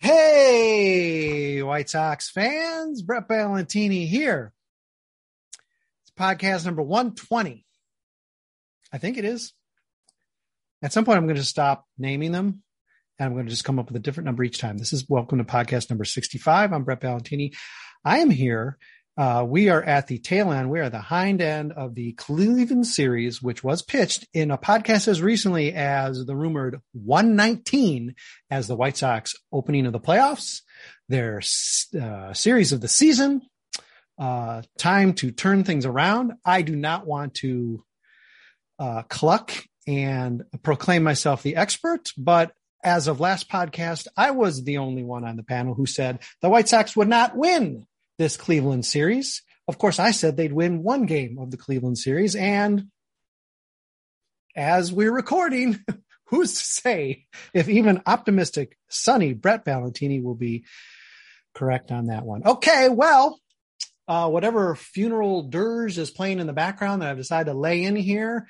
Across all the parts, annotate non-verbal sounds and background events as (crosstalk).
Hey, White Sox fans, Brett Ballantini here. It's podcast number 120. I think it is. At some point, I'm going to stop naming them and I'm going to just come up with a different number each time. This is welcome to podcast number 65. I'm Brett Ballantini. I am here. Uh, we are at the tail end. We are the hind end of the Cleveland series, which was pitched in a podcast as recently as the rumored 119 as the White Sox opening of the playoffs, their uh, series of the season, uh, time to turn things around. I do not want to uh, cluck and proclaim myself the expert, but as of last podcast, I was the only one on the panel who said the White Sox would not win this Cleveland series. Of course, I said they'd win one game of the Cleveland series. And as we're recording, (laughs) who's to say if even optimistic, sunny Brett Ballantini will be correct on that one? Okay, well, uh, whatever funeral dirge is playing in the background that I've decided to lay in here,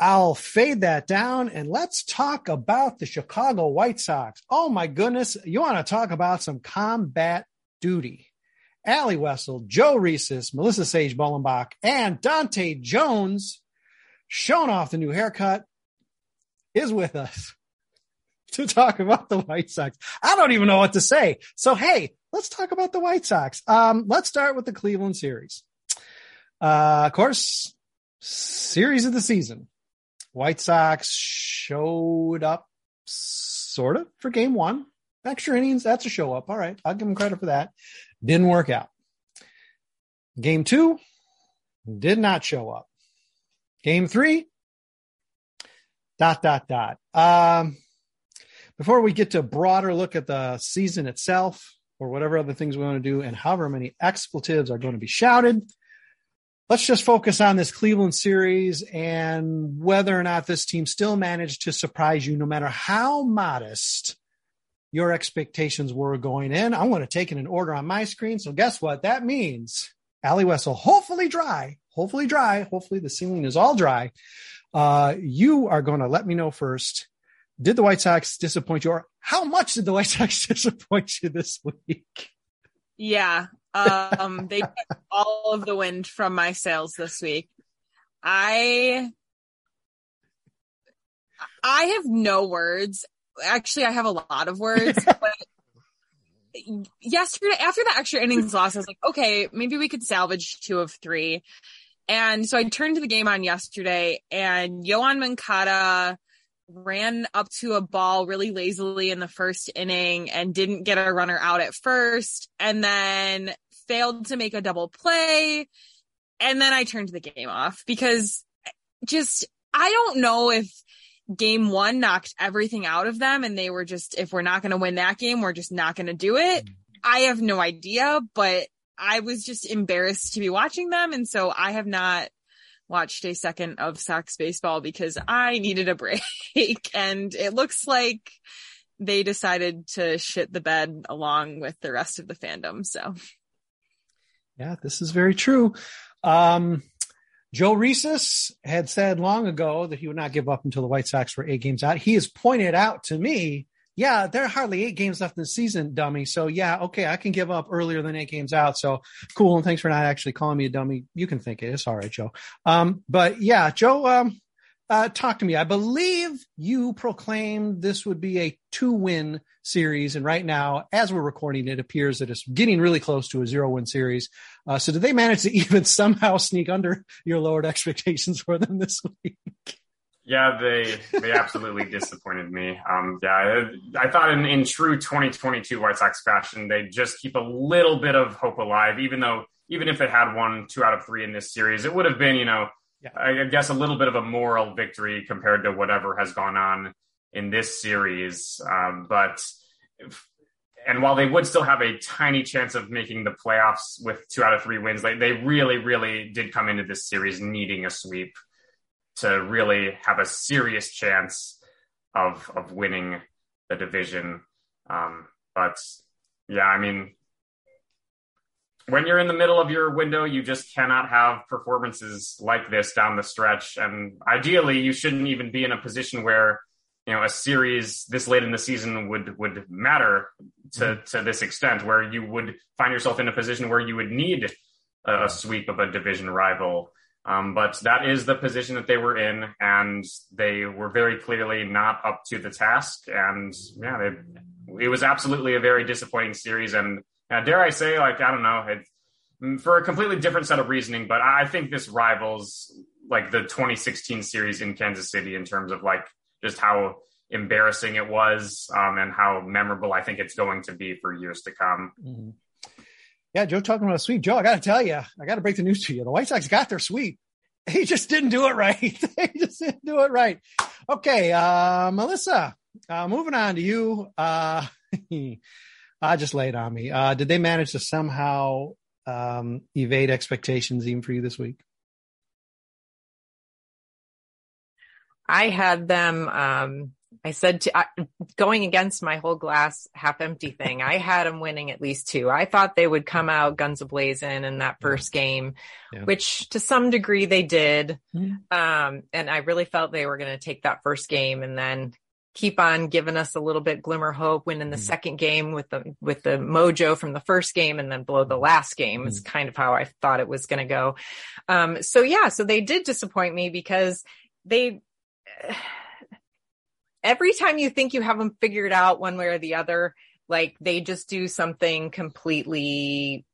I'll fade that down and let's talk about the Chicago White Sox. Oh my goodness. You want to talk about some combat duty. Allie Wessel, Joe Resis, Melissa Sage Bollenbach, and Dante Jones, showing off the new haircut, is with us to talk about the White Sox. I don't even know what to say. So, hey, let's talk about the White Sox. Um, let's start with the Cleveland series. Uh, of course, series of the season. White Sox showed up sort of for game one. Extra innings, that's a show up. All right. I'll give them credit for that. Didn't work out. Game two did not show up. Game three, dot, dot, dot. Um, before we get to a broader look at the season itself or whatever other things we want to do and however many expletives are going to be shouted, let's just focus on this Cleveland series and whether or not this team still managed to surprise you, no matter how modest your expectations were going in. I'm going to take in order on my screen. So guess what? That means Allie Wessel, hopefully dry, hopefully dry. Hopefully the ceiling is all dry. Uh, you are going to let me know first. Did the White Sox disappoint you or how much did the White Sox (laughs) disappoint you this week? Yeah. Um, they took all of the wind from my sails this week. I, I have no words actually I have a lot of (laughs) words, but yesterday after the extra innings loss, I was like, okay, maybe we could salvage two of three. And so I turned to the game on yesterday and Yoan Moncada ran up to a ball really lazily in the first inning and didn't get a runner out at first and then failed to make a double play. And then I turned the game off because just, I don't know if game one knocked everything out of them and they were just, if we're not going to win that game, we're just not going to do it. I have no idea, but I was just embarrassed to be watching them. And so I have not watched a second of Sox baseball because I needed a (laughs) break. and it looks like they decided to shit the bed along with the rest of the fandom. So yeah, this is very true. Um, Joe Resis had said long ago that he would not give up until the White Sox were eight games out. He has pointed out to me, yeah, there are hardly eight games left in the season, dummy. So yeah, okay, I can give up earlier than eight games out. So cool. And thanks for not actually calling me a dummy. You can think it. It's all right, Joe. Um, but yeah, Joe, um, uh, talk to me. I believe you proclaimed this would be a two win series. And right now, as we're recording, it appears that it's getting really close to a zero win series. Uh, so did they manage to (laughs) even somehow sneak under your lowered expectations for them this week? Yeah, they they absolutely (laughs) disappointed me. Um, yeah, I, thought in, in true 2022 White Sox fashion, they just keep a little bit of hope alive, even though even if they had won two out of three in this series, it would have been, you know, yeah. I guess a little bit of a moral victory compared to whatever has gone on in this series. Um, but if, and while they would still have a tiny chance of making the playoffs with two out of three wins, they, they really, really did come into this series needing a sweep to really have a serious chance of of winning the division. Um, but yeah, I mean, when you're in the middle of your window, you just cannot have performances like this down the stretch. And ideally, you shouldn't even be in a position where you know a series this late in the season would would matter to mm-hmm. to this extent, where you would find yourself in a position where you would need a, a sweep of a division rival. Um, but that is the position that they were in, and they were very clearly not up to the task. And yeah, they, it was absolutely a very disappointing series. And uh, dare I say, like I don't know, mm, for a completely different set of reasoning, but I think this rivals like the 2016 series in Kansas City in terms of like just how embarrassing it was um, and how memorable I think it's going to be for years to come. Mm-hmm. Yeah, Joe talking about a sweep. Joe, I got to tell you, I got to break the news to you. The White Sox got their sweep. (laughs) He just didn't do it right. (laughs) they just didn't do it right. Okay, uh, Melissa, uh, moving on to you. Uh, (laughs) I just laid on me. Uh, did they manage to somehow um, evade expectations even for you this week? I had them. Um, I said to, uh, going against my whole glass half empty thing. I had them winning at least two. I thought they would come out guns ablazing in that first game, yeah. which to some degree they did. Mm-hmm. Um, and I really felt they were going to take that first game and then keep on giving us a little bit glimmer hope win in the mm. second game with the with the mojo from the first game and then blow the last game mm. is kind of how I thought it was going to go. Um, so yeah, so they did disappoint me because they (sighs) every time you think you have them figured out one way or the other, like they just do something completely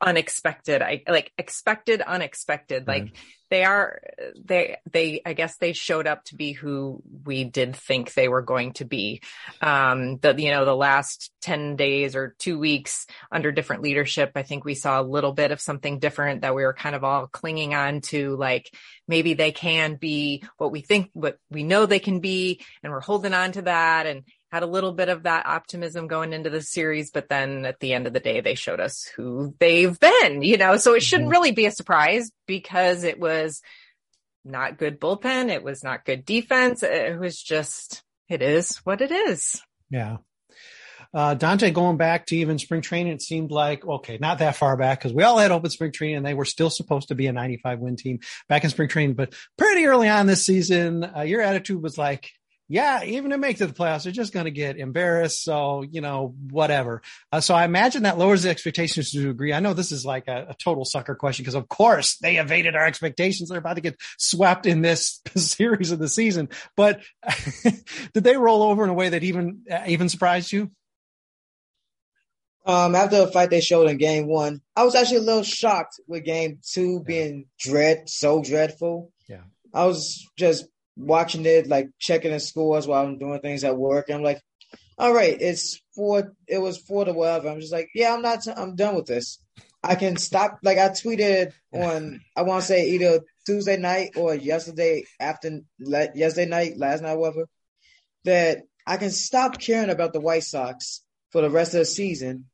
unexpected. I like expected, unexpected. Mm-hmm. Like they are, they, they, I guess they showed up to be who we did think they were going to be. Um, the, you know, the last 10 days or two weeks under different leadership, I think we saw a little bit of something different that we were kind of all clinging on to. Like maybe they can be what we think, what we know they can be. And we're holding on to that. And, had a little bit of that optimism going into the series, but then at the end of the day, they showed us who they've been, you know, so it shouldn't mm-hmm. really be a surprise because it was not good bullpen. It was not good defense. It was just, it is what it is. Yeah. Uh, Dante, going back to even spring training, it seemed like, okay, not that far back because we all had open spring training and they were still supposed to be a 95 win team back in spring training. But pretty early on this season, uh, your attitude was like, yeah, even to make to the playoffs, they're just going to get embarrassed. So, you know, whatever. Uh, so I imagine that lowers the expectations to a degree. I know this is like a, a total sucker question because of course they evaded our expectations. They're about to get swept in this (laughs) series of the season, but (laughs) did they roll over in a way that even, uh, even surprised you? Um, after the fight they showed in game one, I was actually a little shocked with game two being dread, so dreadful. Yeah. I was just watching it, like checking the scores while I'm doing things at work. I'm like, all right, it's four. It was four to whatever. I'm just like, yeah, I'm not. I'm done with this. I can stop. Like I tweeted on, I want to say either Tuesday night or yesterday after yesterday night, last night, whatever, that I can stop caring about the White Sox for the rest of the season.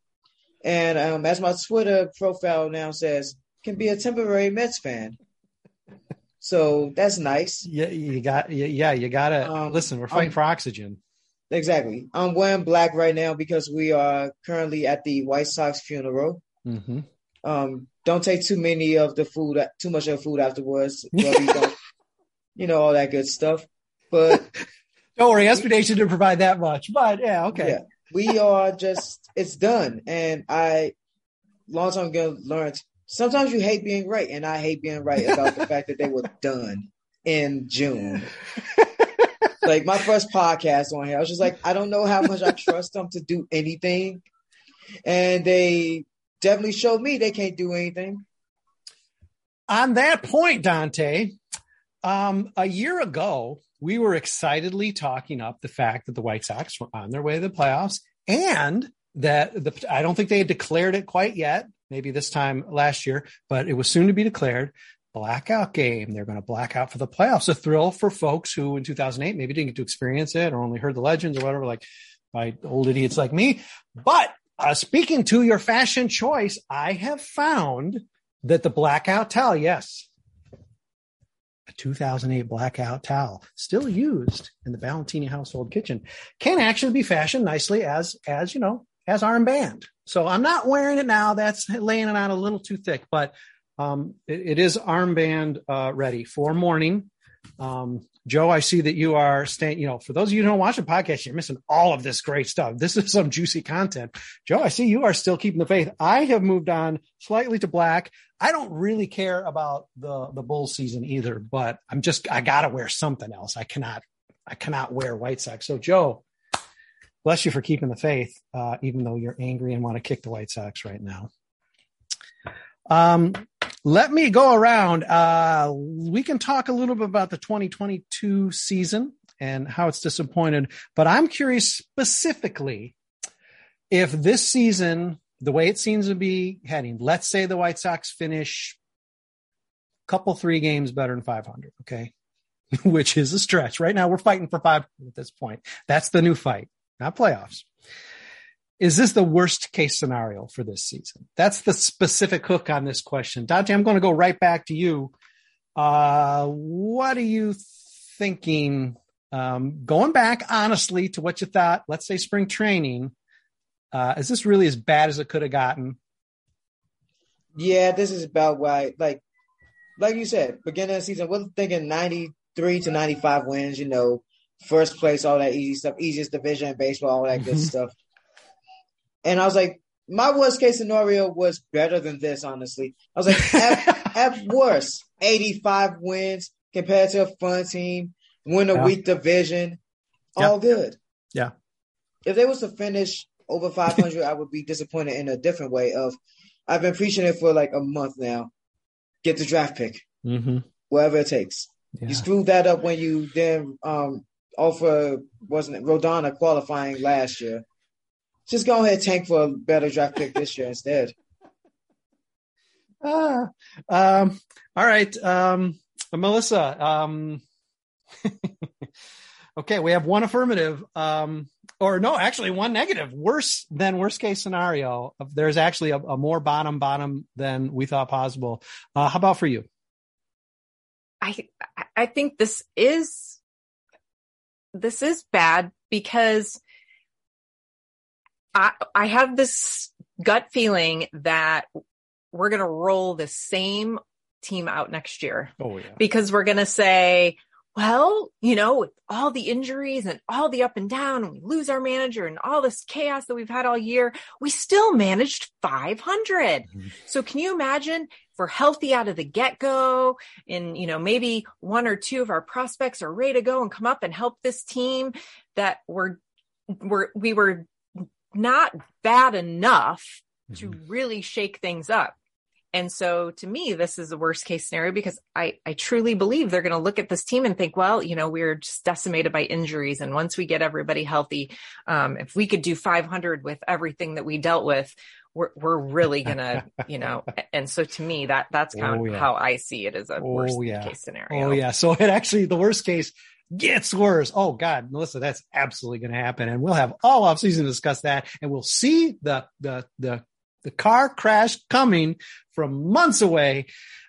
And um, as my Twitter profile now says, can be a temporary Mets fan. So that's nice. Yeah, you got. Yeah, you got to um, listen. We're fighting um, for oxygen. Exactly. I'm wearing black right now because we are currently at the White Sox funeral. Mm-hmm. Um, don't take too many of the food, too much of the food afterwards. (laughs) you know all that good stuff. But (laughs) don't worry, Nation didn't provide that much. But yeah, okay. Yeah, we are just it's done, and I long time ago learned sometimes you hate being right, and I hate being right about the fact that they were done in June. (laughs) like my first podcast on here, I was just like, I don't know how much I trust them to do anything, and they definitely showed me they can't do anything. On that point, Dante, um, a year ago, we were excitedly talking up the fact that the White Sox were on their way to the playoffs and that the I don't think they had declared it quite yet, maybe this time last year, but it was soon to be declared blackout game. They're going to black out for the playoffs. A thrill for folks who in 2008 maybe didn't get to experience it or only heard the legends or whatever, like by old idiots like me. But uh, speaking to your fashion choice, I have found that the blackout towel, yes, a 2008 blackout towel still used in the Ballantini household kitchen can actually be fashioned nicely as, as, you know, as armband. So I'm not wearing it now. That's laying it on a little too thick, but um, it, it is armband uh, ready for morning. Um, Joe, I see that you are staying, you know, for those of you who don't watch the podcast, you're missing all of this great stuff. This is some juicy content. Joe, I see you are still keeping the faith. I have moved on slightly to black. I don't really care about the, the bull season either, but I'm just, I gotta wear something else. I cannot, I cannot wear White Sox. So Joe, bless you for keeping the faith, uh, even though you're angry and want to kick the White Sox right now. Um, let me go around. Uh, we can talk a little bit about the 2022 season and how it's disappointed, but I'm curious specifically if this season, the way it seems to be heading, let's say the White Sox finish a couple, three games better than 500. Okay. (laughs) Which is a stretch. Right now, we're fighting for five at this point. That's the new fight not playoffs. Is this the worst case scenario for this season? That's the specific hook on this question. Dante, I'm going to go right back to you. Uh, what are you thinking? Um, going back honestly to what you thought, let's say spring training, uh, is this really as bad as it could have gotten? Yeah, this is about why, like, like you said, beginning of the season, we're thinking 93 to 95 wins, you know, first place, all that easy stuff, easiest division in baseball, all that good mm-hmm. stuff. And I was like, my worst case scenario was better than this, honestly. I was like, at, (laughs) at worst, 85 wins compared to a fun team, win a yeah. weak division, all good. Yeah. If they was to finish over 500, I would be disappointed in a different way of, I've been preaching it for like a month now. Get the draft pick, mm-hmm. whatever it takes. Yeah. You screwed that up when you then um, offer wasn't it Rodon qualifying last year. Just go ahead and tank for a better draft pick this year instead. Ah, um, all right, um, Melissa. Um, (laughs) okay, we have one affirmative, um, or no, actually one negative. Worse than worst case scenario. There's actually a, a more bottom bottom than we thought possible. Uh, how about for you? I I think this is this is bad because I, I have this gut feeling that we're going to roll the same team out next year. Oh, yeah. Because we're going to say, well, you know, with all the injuries and all the up and down, and we lose our manager and all this chaos that we've had all year, we still managed 500. Mm-hmm. So can you imagine if we're healthy out of the get go and, you know, maybe one or two of our prospects are ready to go and come up and help this team that we're, we're, we were not bad enough mm-hmm. to really shake things up. And so to me, this is the worst case scenario because I, I truly believe they're going to look at this team and think, well, you know, we're just decimated by injuries. And once we get everybody healthy, um, if we could do 500 with everything that we dealt with, we're, we're really gonna, (laughs) you know, and so to me, that, that's kind Oh, of yeah. how I see it as a worst Oh yeah. case scenario. Oh yeah. So it actually the worst case gets worse. Oh God, Melissa, that's absolutely going to happen, and we'll have all off season to discuss that, and we'll see the the the the car crash coming from months away.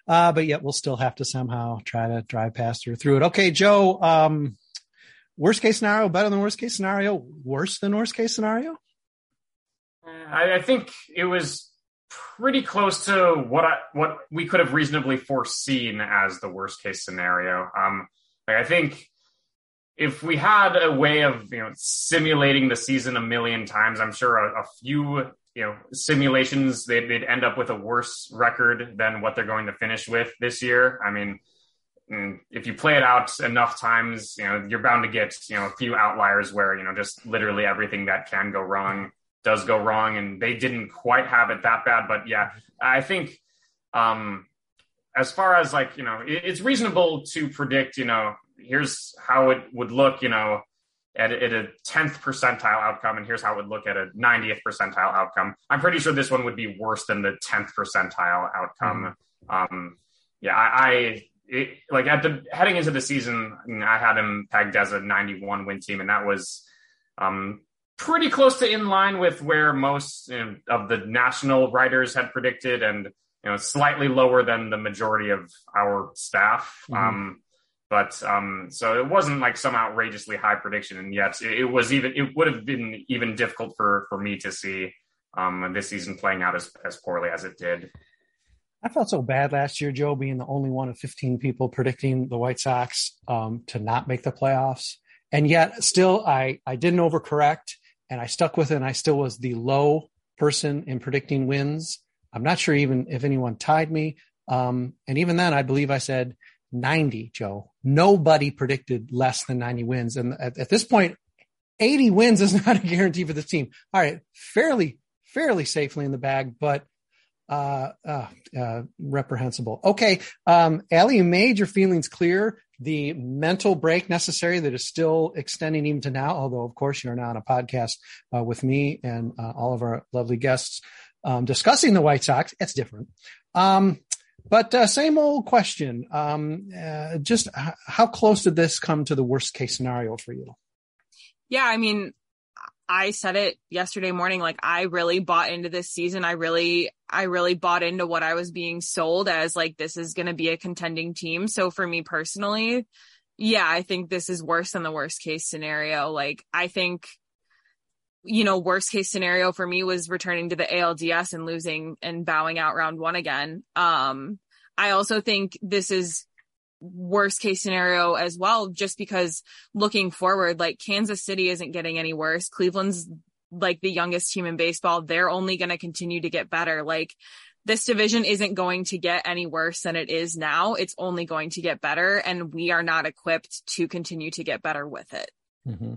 Uh, but yet we'll still have to somehow try to drive past or through it. Okay, Joe. Um, worst case scenario, better than worst case scenario, worse than worst case scenario. I, I think it was pretty close to what I, what we could have reasonably foreseen as the worst case scenario. Um, like I think if we had a way of you know simulating the season a million times, I'm sure a, a few you know simulations they'd, they'd end up with a worse record than what they're going to finish with this year. I mean. mm, If you play it out enough times, you know you're bound to get you know a few outliers where you know just literally everything that can go wrong does go wrong, and they didn't quite have it that bad. But yeah, I think um, as far as like you know, it, it's reasonable to predict. You know, here's how it would look. You know, at, at a tenth percentile outcome, and here's how it would look at a 90th percentile outcome. I'm pretty sure this one would be worse than the tenth percentile outcome. Um, yeah, I. I it, like at the heading into the season, I, had him pegged as a 91 win team, and that was um, pretty close to in line with where most you know, of the national writers had predicted, and you know, slightly lower than the majority of our staff. Mhm. Um, but um, so it wasn't like some outrageously high prediction, and yet it, it was even. It would have been even difficult for for me to see um, this season playing out as as poorly as it did. I felt so bad last year, Joe, being the only one of 15 people predicting the White Sox um, to not make the playoffs. And yet still I, I didn't overcorrect and I stuck with it and I still was the low person in predicting wins. I'm not sure even if anyone tied me. Um, and even then I believe I said 90, Joe. Nobody predicted less than 90 wins. And at, at this point, 80 wins is (laughs) not a guarantee for this team. All right. Fairly, fairly safely in the bag, but uh, uh, uh, reprehensible. Okay. Um, Allie, you made your feelings clear. The mental break necessary that is still extending even to now, although of course you're now on a podcast uh, with me and uh, all of our lovely guests um, discussing the White Sox. It's different. Um, but uh, same old question. Um, uh, just h- how close did this come to the worst case scenario for you? Yeah, I mean, I said it yesterday morning. Like, I really bought into this season. I really, I really bought into what I was being sold as like, this is going to be a contending team. So for me personally, yeah, I think this is worse than the worst case scenario. Like, I think, you know, worst case scenario for me was returning to the ALDS and losing and bowing out round one again. Um, I also think this is worst case scenario as well, just because looking forward, like Kansas City isn't getting any worse. Cleveland's like the youngest team in baseball. They're only going to continue to get better. Like this division isn't going to get any worse than it is now. It's only going to get better and we are not equipped to continue to get better with it. Mm-hmm.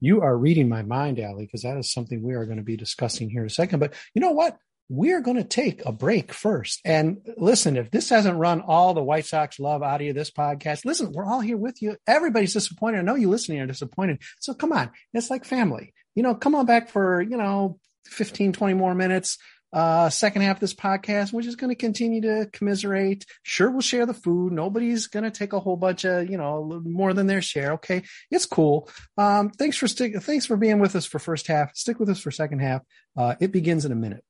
You are reading my mind, Allie, because that is something we are going to be discussing here in a second. But you know what? We're going to take a break first. And listen, if this hasn't run all the White Sox love out of you, this podcast, listen, we're all here with you. Everybody's disappointed. I know you listening are disappointed. So come on. It's like family. You know, come on back for, you know, 15, 20 more minutes. Uh, second half of this podcast, we're just going to continue to commiserate. Sure, we'll share the food. Nobody's going to take a whole bunch of, you know, more than their share. Okay. It's cool. Um, thanks for stick, thanks for being with us for first half. Stick with us for second half. Uh, it begins in a minute.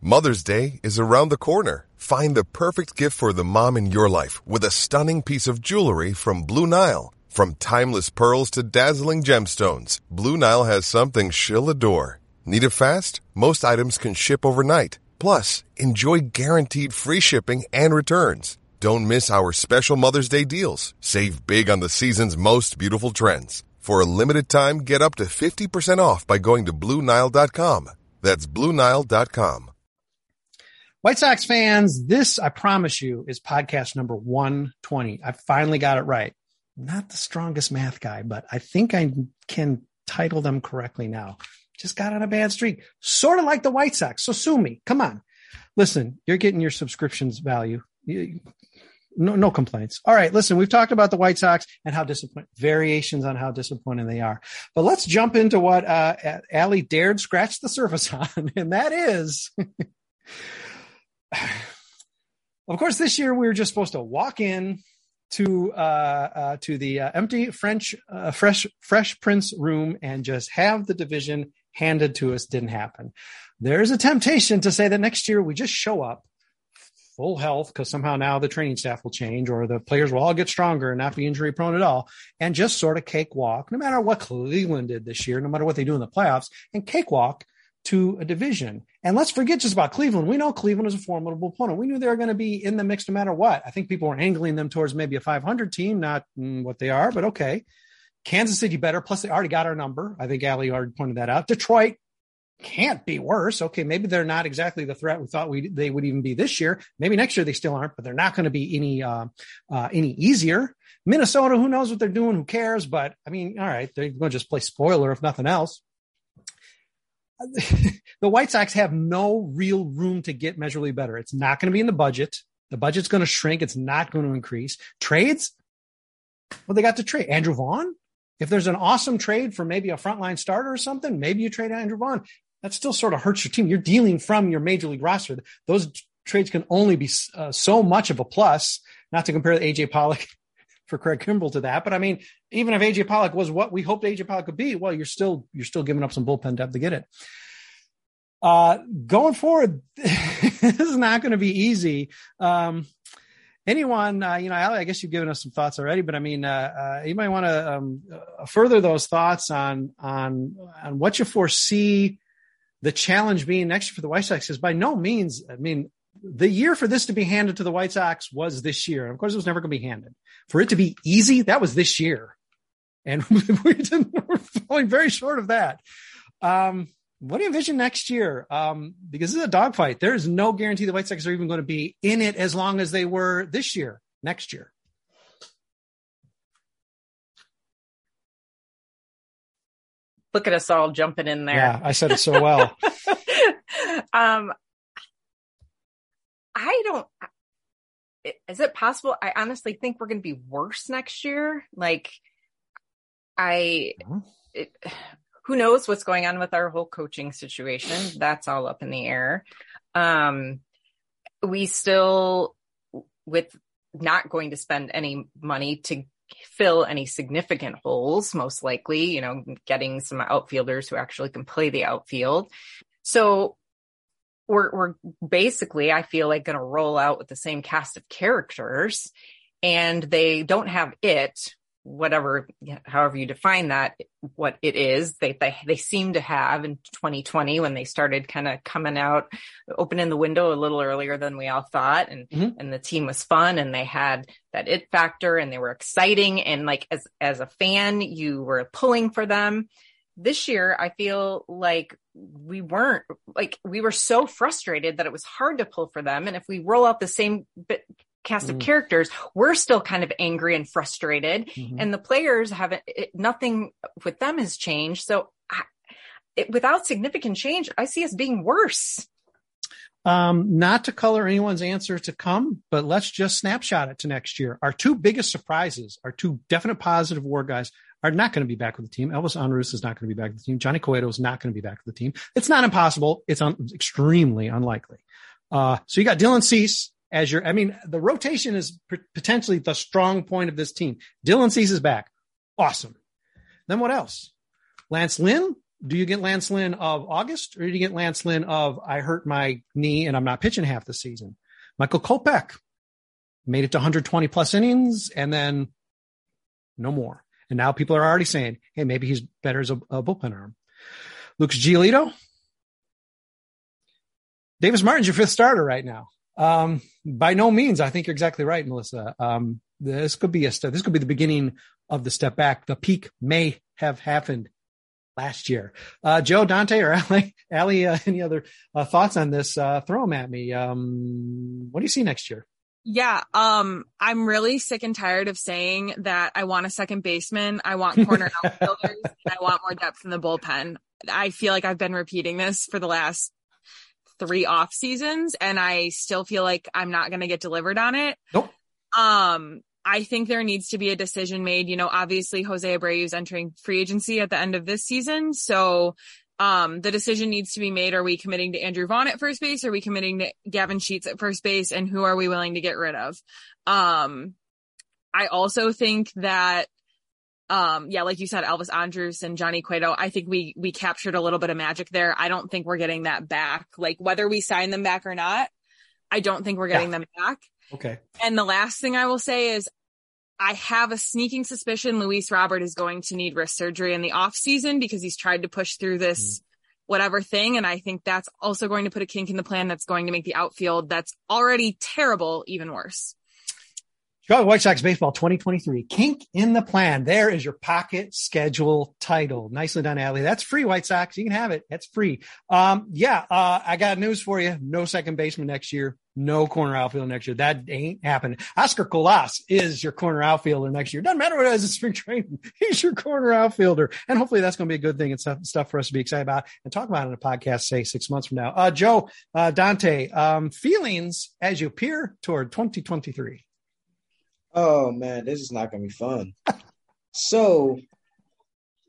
Mother's Day is around the corner. Find the perfect gift for the mom in your life with a stunning piece of jewelry from Blue Nile. From timeless pearls to dazzling gemstones, Blue Nile has something she'll adore. Need it fast? Most items can ship overnight. Plus, enjoy guaranteed free shipping and returns. Don't miss our special Mother's Day deals. Save big on the season's most beautiful trends. For a limited time, get up to 50% off by going to BlueNile.com. That's BlueNile.com. White Sox fans, this, I promise you, is podcast number 120. I finally got it right. Not the strongest math guy, but I think I can title them correctly now. Just got on a bad streak, sort of like the White Sox. So sue me. Come on. listen, you're getting your subscriptions value. No, no complaints. All right. Listen, we've talked about the White Sox and how disappointing variations on how disappointing they are. But let's jump into what uh, Allie dared scratch the surface (laughs) on, and that is, (sighs) of course, this year we were just supposed to walk in to uh, uh, to the uh, empty French uh, fresh Fresh Prince room and just have the division handed to us. Didn't happen. There's a temptation to say that next year we just show up full health because somehow now the training staff will change or the players will all get stronger and not be injury prone at all and just sort of cakewalk, no matter what Cleveland did this year, no matter what they do in the playoffs, and cakewalk to a division. And let's forget just about Cleveland. We know Cleveland is a formidable opponent. We knew they were going to be in the mix no matter what. I think people were angling them towards maybe a 500 team, not mm, what they are, but okay. Kansas City better. Plus, they already got our number. I think Allie already pointed that out. Detroit can't be worse. Okay, maybe they're not exactly the threat we thought we they would even be this year. Maybe next year they still aren't, but they're not going to be any uh, uh, any easier. Minnesota, who knows what they're doing? Who cares? But I mean, all right, they're going to just play spoiler if nothing else. (laughs) the White Sox have no real room to get measurably better. It's not going to be in the budget. The budget's going to shrink. It's not going to increase. Trades? Well, they got to trade Andrew Vaughn. If there's an awesome trade for maybe a frontline starter or something, maybe you trade Andrew Vaughn. That still sort of hurts your team. You're dealing from your major league roster. Those trades can only be uh, so much of a plus. Not to compare AJ Pollock (laughs) for Craig Kimbrel to that, but I mean, even if AJ Pollock was what we hoped AJ Pollock could be, well, you're still you're still giving up some bullpen depth to get it. Uh, going forward, (laughs) this is not going to be easy. Um, anyone, uh, you know, Allie, I guess you've given us some thoughts already, but I mean, uh, uh, you might want to um, uh, further those thoughts on on on what you foresee the challenge being next year for the White Sox. Is by no means, I mean, the year for this to be handed to the White Sox was this year. Of course, it was never going to be handed. For it to be easy, that was this year, and (laughs) we didn't, we're falling very short of that. Um, what do you envision next year? Um, because this is a dogfight. There is no guarantee the White Sox are even going to be in it as long as they were this year, next year. Look at us all jumping in there. Yeah, I said it so well. (laughs) um, I don't. Is it possible? I honestly think we're going to be worse next year. Like, I. It, who knows what's going on with our whole coaching situation? That's all up in the air. Um, we still, with not going to spend any money to fill any significant holes, most likely, you know, getting some outfielders who actually can play the outfield. So we're, we're basically, I feel like going to roll out with the same cast of characters and they don't have it, whatever, however you define that, what it is, they, they, they seem to have in 2020 when they started kind of coming out, opening the window a little earlier than we all thought. And, mm-hmm. and the team was fun and they had that it factor and they were exciting. And like, as, as a fan, you were pulling for them. This year, I feel like we weren't like, we were so frustrated that it was hard to pull for them. And if we roll out the same bit, cast of mm. characters, we're still kind of angry and frustrated. Mm-hmm. And the players haven't, it, nothing with them has changed. So I, it, without significant change, I see us being worse. Um, not to color anyone's answer to come, but let's just snapshot it to next year. Our two biggest surprises, our two definite positive war guys, are not going to be back with the team. Elvis Andrus is not going to be back with the team. Johnny Cueto is not going to be back with the team. It's not impossible. It's un- extremely unlikely. Uh, so you got Dylan Cease, as your, I mean, the rotation is p- potentially the strong point of this team. Dylan is back. Awesome. Then what else? Lance Lynn. Do you get Lance Lynn of August or do you get Lance Lynn of I hurt my knee and I'm not pitching half the season? Michael Kopech made it to 120 plus innings and then no more. And now people are already saying, hey, maybe he's better as a, a bullpen arm. Lucas Giolito. Davis Martin's your fifth starter right now. Um, by no means, I think you're exactly right, Melissa. Um, this could be a step. This could be the beginning of the step back. The peak may have happened last year. Uh, Joe, Dante, or (laughs) Allie, Allie uh, any other uh, thoughts on this? Uh, throw them at me. Um, what do you see next year? Yeah, um, I'm really sick and tired of saying that I want a second baseman, I want corner (laughs) outfielders, and I want more depth in the bullpen. I feel like I've been repeating this for the last three off seasons and I still feel like I'm not going to get delivered on it. Nope. Um, I think there needs to be a decision made. You know, obviously Jose Abreu is entering free agency at the end of this season. So, um, the decision needs to be made. Are we committing to Andrew Vaughn at first base? Are we committing to Gavin Sheets at first base? And who are we willing to get rid of? Um, I also think that um yeah like you said elvis Andrus and johnny cueto i think we we captured a little bit of magic there. I don't think we're getting that back. Like whether we sign them back or not i don't think we're getting Yeah. them back. Okay. and the last thing i will say is i have a sneaking suspicion luis robert is going to need wrist surgery in the off season because he's tried to push through this whatever thing. And i think that's also going to put a kink in the plan that's going to make the outfield that's already terrible even worse Chicago White Sox baseball 2023. Kink in the plan. There is your pocket schedule title. Nicely done, Allie. That's free, White Sox. You can have it. That's free. Um, yeah, uh, I got news for you. No second baseman next year. No corner outfielder next year. That ain't happening. Oscar Colas is your corner outfielder next year. Doesn't matter what it is in spring training. (laughs) He's your corner outfielder. And hopefully that's going to be a good thing and stuff, stuff for us to be excited about and talk about in a podcast, say six months from now. Uh, Joe, uh, Dante, um, feelings as you peer toward 2023. Oh man, this is not gonna be fun. so,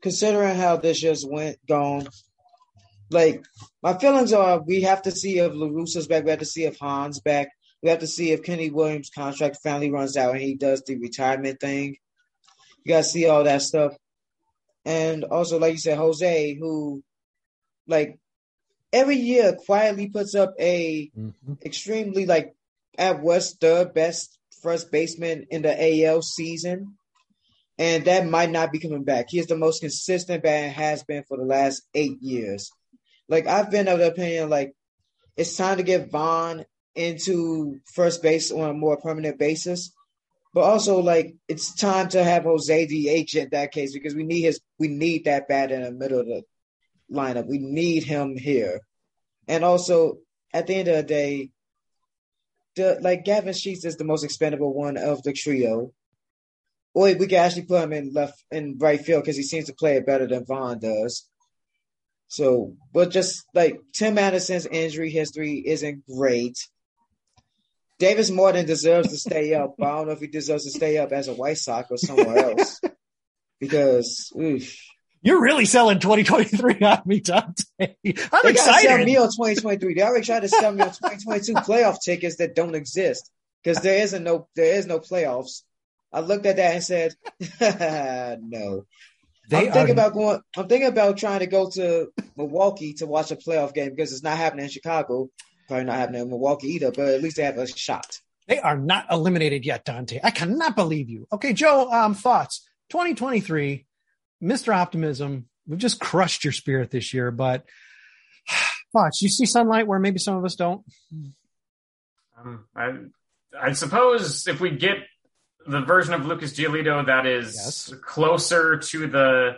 considering how this just went gone, like my feelings are, we have to see if La Russa's back. We have to see if Hahn's back. We have to see if Kenny Williams' contract finally runs out and he does the retirement thing. You gotta see all that stuff, and also like you said, Jose, who like every year quietly puts up a mm-hmm. extremely like at worst the best first baseman in the AL season, and that might not be coming back. He is the most consistent bat has been for the last eight years. Like I've been of the opinion, like it's time to get Vaughn into first base on a more permanent basis, but also like it's time to have Jose DH in that case because we need his we need that bat in the middle of the lineup. We need him here, and also at the end of the day, the like Gavin Sheets is the most expendable one of the trio. Or we can actually put him in left in right field because he seems to play it better than Vaughn does. So, but just like Tim Anderson's injury history isn't great. Davis Martin deserves to stay up, but I don't know if he deserves to stay up as a White Sox or somewhere else. (laughs) Because oof. You're really selling 2023 (laughs) on me, Dante. I'm they gotta sell excited. me on 2023. They already tried to sell me on 2022 (laughs) playoff tickets that don't exist because there isn't no there is no playoffs. I looked at that and said, (laughs) no. They I'm thinking are- about going. I'm thinking about trying to go to Milwaukee to watch a playoff game because it's not happening in Chicago. Probably not happening in Milwaukee either, but at least they have a shot. They are not eliminated yet, Dante. I cannot believe you. Okay, Joe, um, thoughts. 2023, Mr. Optimism. We've just crushed your spirit this year, but thoughts. You see sunlight where maybe some of us don't. Um, I, I suppose if we get the version of Lucas Giolito that is closer to the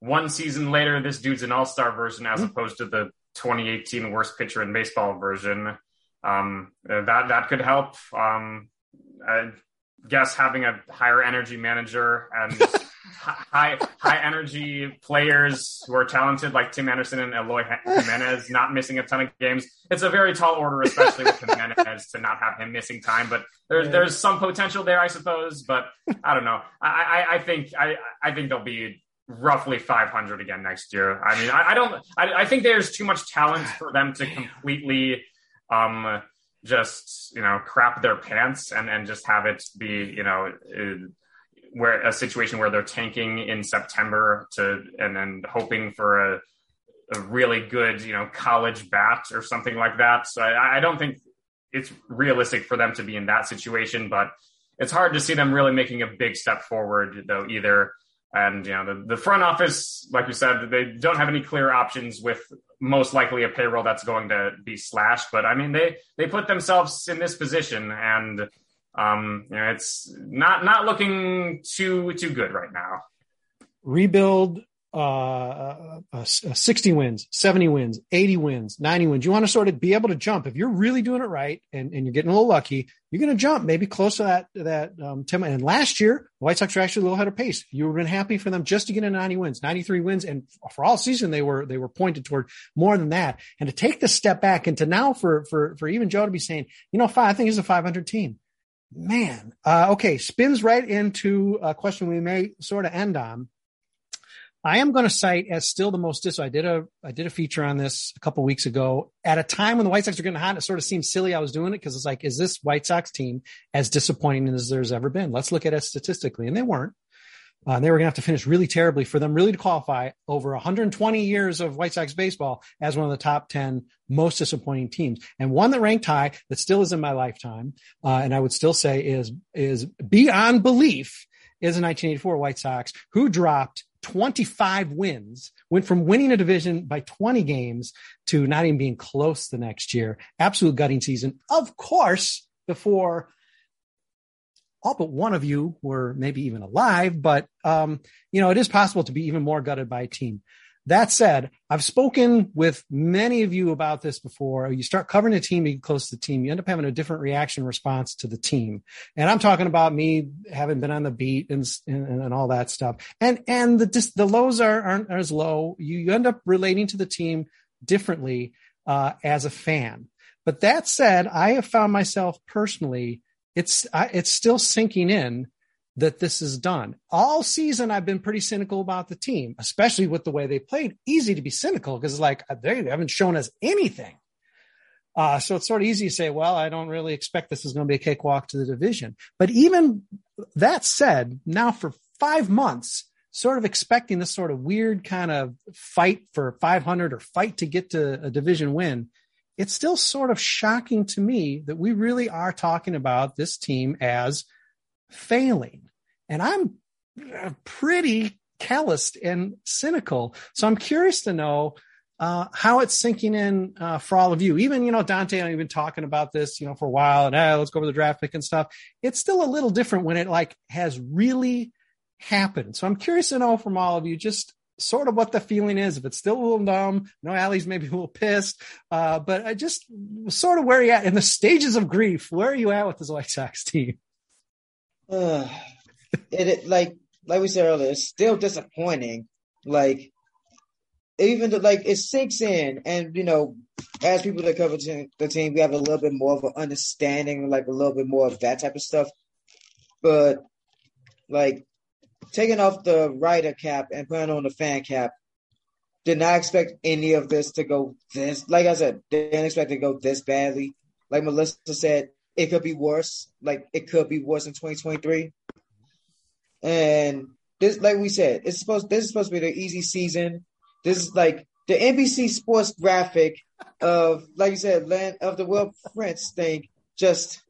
one season later, this dude's an all star version as opposed to the 2018 worst pitcher in baseball version, um, uh, that that could help. Um, I guess having a higher energy manager and (laughs) high high energy players who are talented like Tim Anderson and Eloy Jimenez not missing a ton of games. It's a very tall order, especially with Jimenez to not have him missing time. But there's Yeah. there's some potential there, I suppose. But I don't know. I I, I think I I think they'll be roughly 500 again next year. I mean, I, I don't. I, I think there's too much talent for them to completely. Um, just you know crap their pants and and just have it be you know uh, where a situation where they're tanking in September to and then hoping for a, a really good you know college bat or something like that. So I, I don't think it's realistic for them to be in that situation, but it's hard to see them really making a big step forward though either. And you know the, the front office, like you said, they don't have any clear options with most likely a payroll that's going to be slashed. But I mean, they they put themselves in this position, and um, you know it's not not looking too too good right now. Rebuild uh, uh, 60 wins, 70 wins, 80 wins, 90 wins. You want to sort of be able to jump. If you're really doing it right and, and you're getting a little lucky, you're going to jump maybe close to that, that, um, 10. And last year, the White Sox were actually a little ahead of pace. You have been happy for them just to get a 90 wins, 93 wins. And for all season, they were, they were pointed toward more than that. And to take the step back and to now for, for, for even Joe to be saying, you know, five, I think it's a 500 team. Man. Uh, okay. Spins right into a question we may sort of end on I am going to cite as still the most dis. I did a I did a feature on this a couple weeks ago at a time when the White Sox are getting hot. It sort of seemed silly I was doing it because it's like, is this White Sox team as disappointing as there's ever been? Let's look at it statistically, and they weren't. Uh, they were going to have to finish really terribly for them really to qualify over 120 years of White Sox baseball as one of the top 10 most disappointing teams. And one that ranked high that still is in my lifetime, uh, and I would still say is is beyond belief is the 1984 White Sox who dropped 25 wins, went from winning a division by 20 games to not even being close the next year. Absolute gutting season. Of course, before all but one of you were maybe even alive, but um, you know, it is possible to be even more gutted by a team. That said, I've spoken with many of you about this before. You start covering a team, you get close to the team, you end up having a different reaction response to the team. And I'm talking about me having been on the beat and, and, and all that stuff. And, and the, the lows are, aren't as low. You, you end up relating to the team differently, uh, as a fan. But that said, I have found myself personally, it's, I, it's still sinking in that this is done. All season, I've been pretty cynical about the team, especially with the way they played. Easy to be cynical because, like, they haven't shown us anything. Uh, so it's sort of easy to say, well, I don't really expect this is going to be a cakewalk to the division. But even that said, now for five months, sort of expecting this sort of weird kind of fight for 500 or fight to get to a division win, it's still sort of shocking to me that we really are talking about this team as failing. And I'm pretty calloused and cynical. So I'm curious to know uh, how it's sinking in uh, for all of you. Even, you know, Dante I've been talking about this, you know, for a while and hey, let's go over the draft pick and stuff. It's still a little different when it like has really happened. So I'm curious to know from all of you just sort of what the feeling is. If it's still a little dumb, no, Allie's maybe a little pissed, uh, but I just sort of where you at in the stages of grief? Where are you at with this White Sox team? Uh, it, it like like we said earlier, it's still disappointing. Like even the, like it sinks in, and you know, as people that cover the team, we have a little bit more of an understanding, like a little bit more of that type of stuff. But like taking off the writer cap and putting on the fan cap, did not expect any of this to go this. Like I said, didn't expect it to go this badly. Like Melissa said, it could be worse. Like it could be worse in 2023. And this, like we said, it's supposed. This is supposed to be the easy season. This is like the NBC Sports graphic of, like you said, land of the world Prince thing. Just,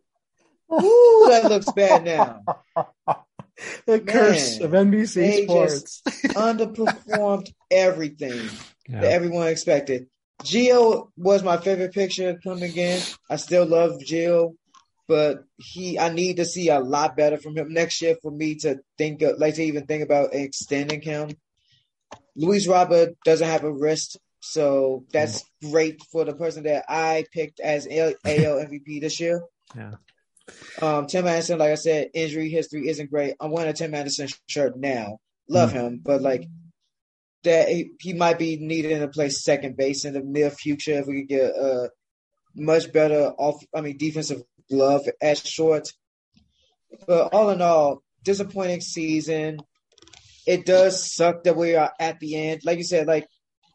ooh, that looks bad now. (laughs) (laughs) the Man, curse of NBC Sports (laughs) underperformed everything yeah. that everyone expected. Gio was my favorite picture coming in. I still love Gio, but he I need to see a lot better from him next year for me to think of, like to even think about extending him. Luis Robert doesn't have a wrist, so that's mm. great for the person that I picked as AL MVP this year. Yeah. Um, Tim Anderson, like I said, injury history isn't great. I'm wearing a Tim Anderson shirt now. Love mm. him, but like that, he, he, might be needing to play second base in the near future if we could get a much better off. I mean, defensive glove at short. But all in all, disappointing season. It does suck that we are at the end. Like you said, like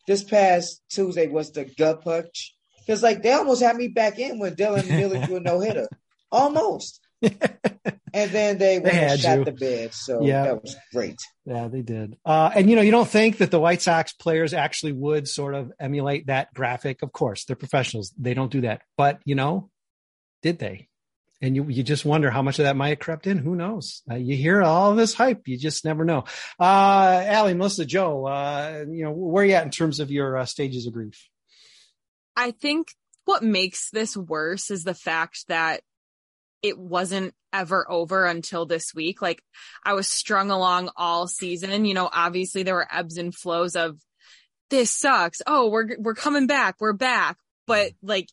this past Tuesday was the gut punch. Because like they almost had me back in when Dylan Miller threw a no hitter. (laughs) Almost. (laughs) and then they, they and shot you. the bed. So yeah. that was great. Yeah, they did. Uh, and you know, you don't think that the White Sox players actually would sort of emulate that graphic. Of course, they're professionals. They don't do that. But you know, did they? And you, you just wonder how much of that might have crept in. Who knows? Uh, you hear all this hype. You just never know. Uh, Allie, Melissa, Joe, uh, you know, where are you at in terms of your uh, stages of grief? I think what makes this worse is the fact that it wasn't ever over until this week. Like I was strung along all season. You know, obviously there were ebbs and flows of this sucks. Oh, we're, we're coming back. We're back. But like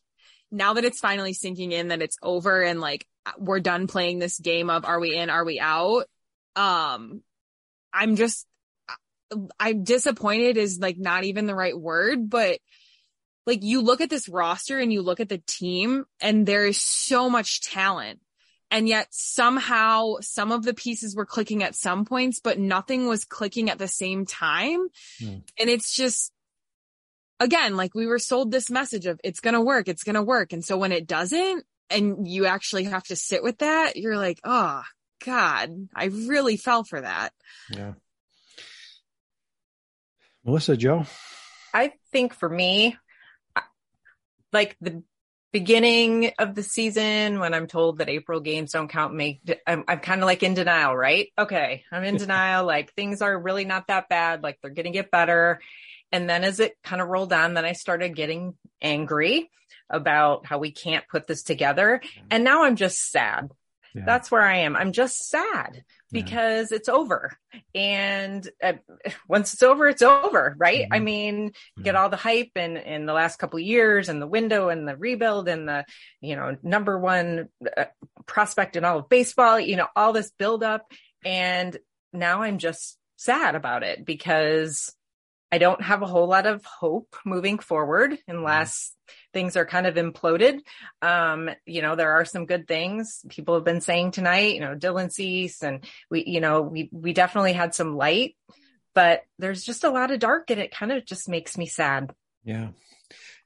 now that it's finally sinking in that it's over and like we're done playing this game of are we in, are we out? Um, I'm just, I'm disappointed is like not even the right word, but like you look at this roster and you look at the team and there is so much talent. And yet somehow some of the pieces were clicking at some points, but nothing was clicking at the same time. Hmm. And it's just, again, like we were sold this message of it's going to work. It's going to work. And so when it doesn't and you actually have to sit with that, you're like, oh God, I really fell for that. Yeah. Melissa, Joe? I think for me, like the beginning of the season when I'm told that April games don't count, make I'm, I'm kind of like in denial, right? Okay, I'm in (laughs) denial. Like things are really not that bad. Like they're going to get better. And then as it kind of rolled on, then I started getting angry about how we can't put this together. And now I'm just sad. Yeah. That's where I am. I'm just sad because yeah. it's over. And uh, once it's over, it's over, right? Mm-hmm. I mean, yeah. get all the hype and in the last couple years and the window and the rebuild and the, you know, number one uh, prospect in all of baseball, you know, all this build up. And now I'm just sad about it because I don't have a whole lot of hope moving forward unless things are kind of imploded. Um, you know, there are some good things people have been saying tonight, you know, Dylan Cease and we, you know, we, we definitely had some light, but there's just a lot of dark and it kind of just makes me sad. Yeah.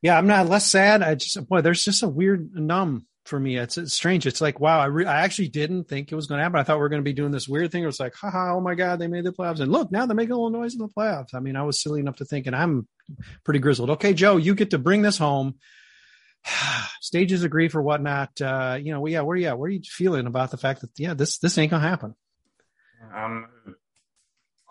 Yeah. I'm not less sad. I just, boy, there's just a weird numb for me. It's, it's strange. It's like, wow, I, re- I actually didn't think it was going to happen. I thought we are going to be doing this weird thing. It was like, haha, oh my God, they made the playoffs. And look, now they're making a little noise in the playoffs. I mean, I was silly enough to think, and I'm pretty grizzled. Okay, Joe, you get to bring this home. (sighs) Stages agree for whatnot. Uh, you know, yeah, where yeah, where are you feeling about the fact that yeah, this this ain't gonna happen? Um,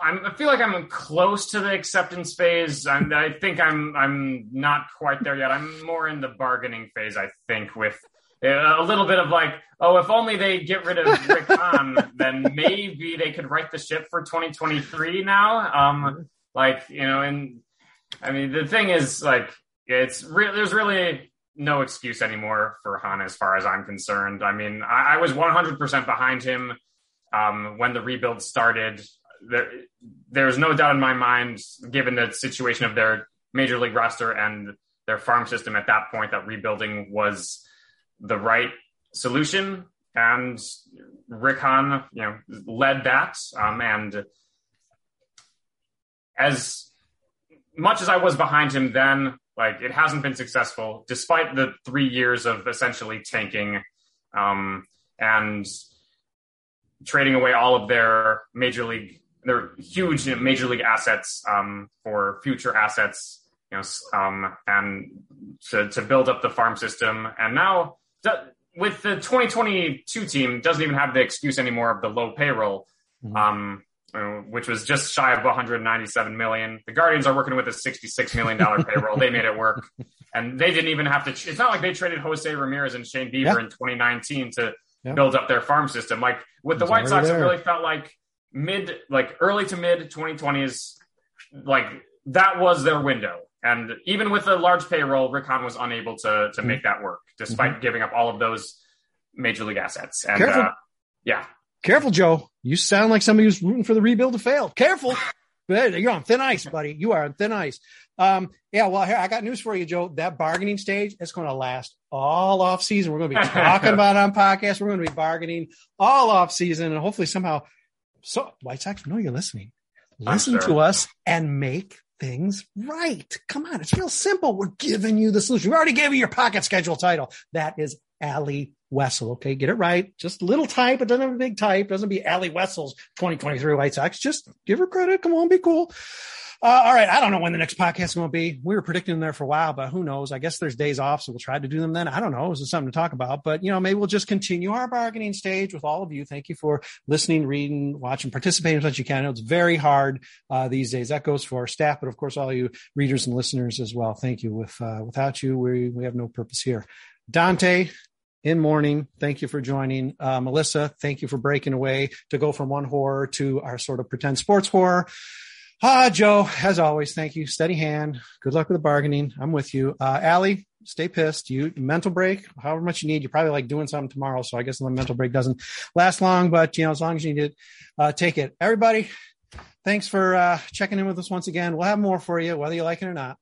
I'm, I feel like I'm close to the acceptance phase. I'm, I think I'm I'm not quite there yet. I'm more in the bargaining phase. I think with a little bit of like, oh, if only they get rid of Rick Hahn, (laughs) then maybe they could right the ship for 2023 now. Um, like you know, and I mean, the thing is, like, it's re- there's really no excuse anymore for Hahn as far as I'm concerned. I mean, I, I was 100% behind him um, when the rebuild started. There, there's no doubt in my mind, given the situation of their major league roster and their farm system at that point, that rebuilding was the right solution. And Rick Hahn, you know, led that. Um, and as much as I was behind him then, like it hasn't been successful, despite the three years of essentially tanking um, and trading away all of their major league, their huge major league assets um, for future assets, you know, um, and to, to build up the farm system. And now with the 2022 team, doesn't even have the excuse anymore of the low payroll. Mm-hmm. Um, which was just shy of 197 million. The Guardians are working with a 66 million dollar (laughs) payroll. they made it work, and they didn't even have to. It's not like they traded Jose Ramirez and Shane Bieber yeah. in 2019 to yeah. build up their farm system. Like with the White Sox, there. it really felt like mid, like early to mid 2020s, like that was their window. And even with a large payroll, Rick Hahn was unable to to mm-hmm. make that work, despite mm-hmm. giving up all of those major league assets. And uh, yeah, Careful, Joe. You sound like somebody who's rooting for the rebuild to fail. Careful. (laughs) You're on thin ice, buddy. You are on thin ice. Um, yeah, well, here, I got news for you, Joe. That bargaining stage is going to last all off season. We're going to be (laughs) talking about it on podcasts. We're going to be bargaining all off season, and hopefully somehow, so White Sox know you're listening. Listen sure. to us and make things right. Come on, it's real simple. We're giving you the solution. We already gave you your pocket schedule title. That is Allie Wessel. Okay, get it right. Just little type. It doesn't have a big type. It doesn't be Allie Wessel's 2023 White Sox. Just give her credit. Come on, be cool. Uh, all right. I don't know when the next podcast is going to be. We were predicting them there for a while, but who knows? I guess there's days off, so we'll try to do them then. I don't know. This is something to talk about, but you know, maybe we'll just continue our bargaining stage with all of you. Thank you for listening, reading, watching, participating as much as you can. It's very hard uh, these days. That goes for our staff, but of course, all you readers and listeners as well. Thank you. With uh, without you, we we have no purpose here. Dante, in mourning. Thank you for joining. Uh, Melissa, thank you for breaking away to go from one horror to our sort of pretend sports horror. Ah, Joe, as always, thank you. Steady hand. Good luck with the bargaining. I'm with you. Uh, Allie, stay pissed. You mental break, however much you need. You're probably like doing something tomorrow. So I guess the mental break doesn't last long, but you know, as long as you need it, uh, take it. Everybody, thanks for uh, checking in with us once again. We'll have more for you, whether you like it or not.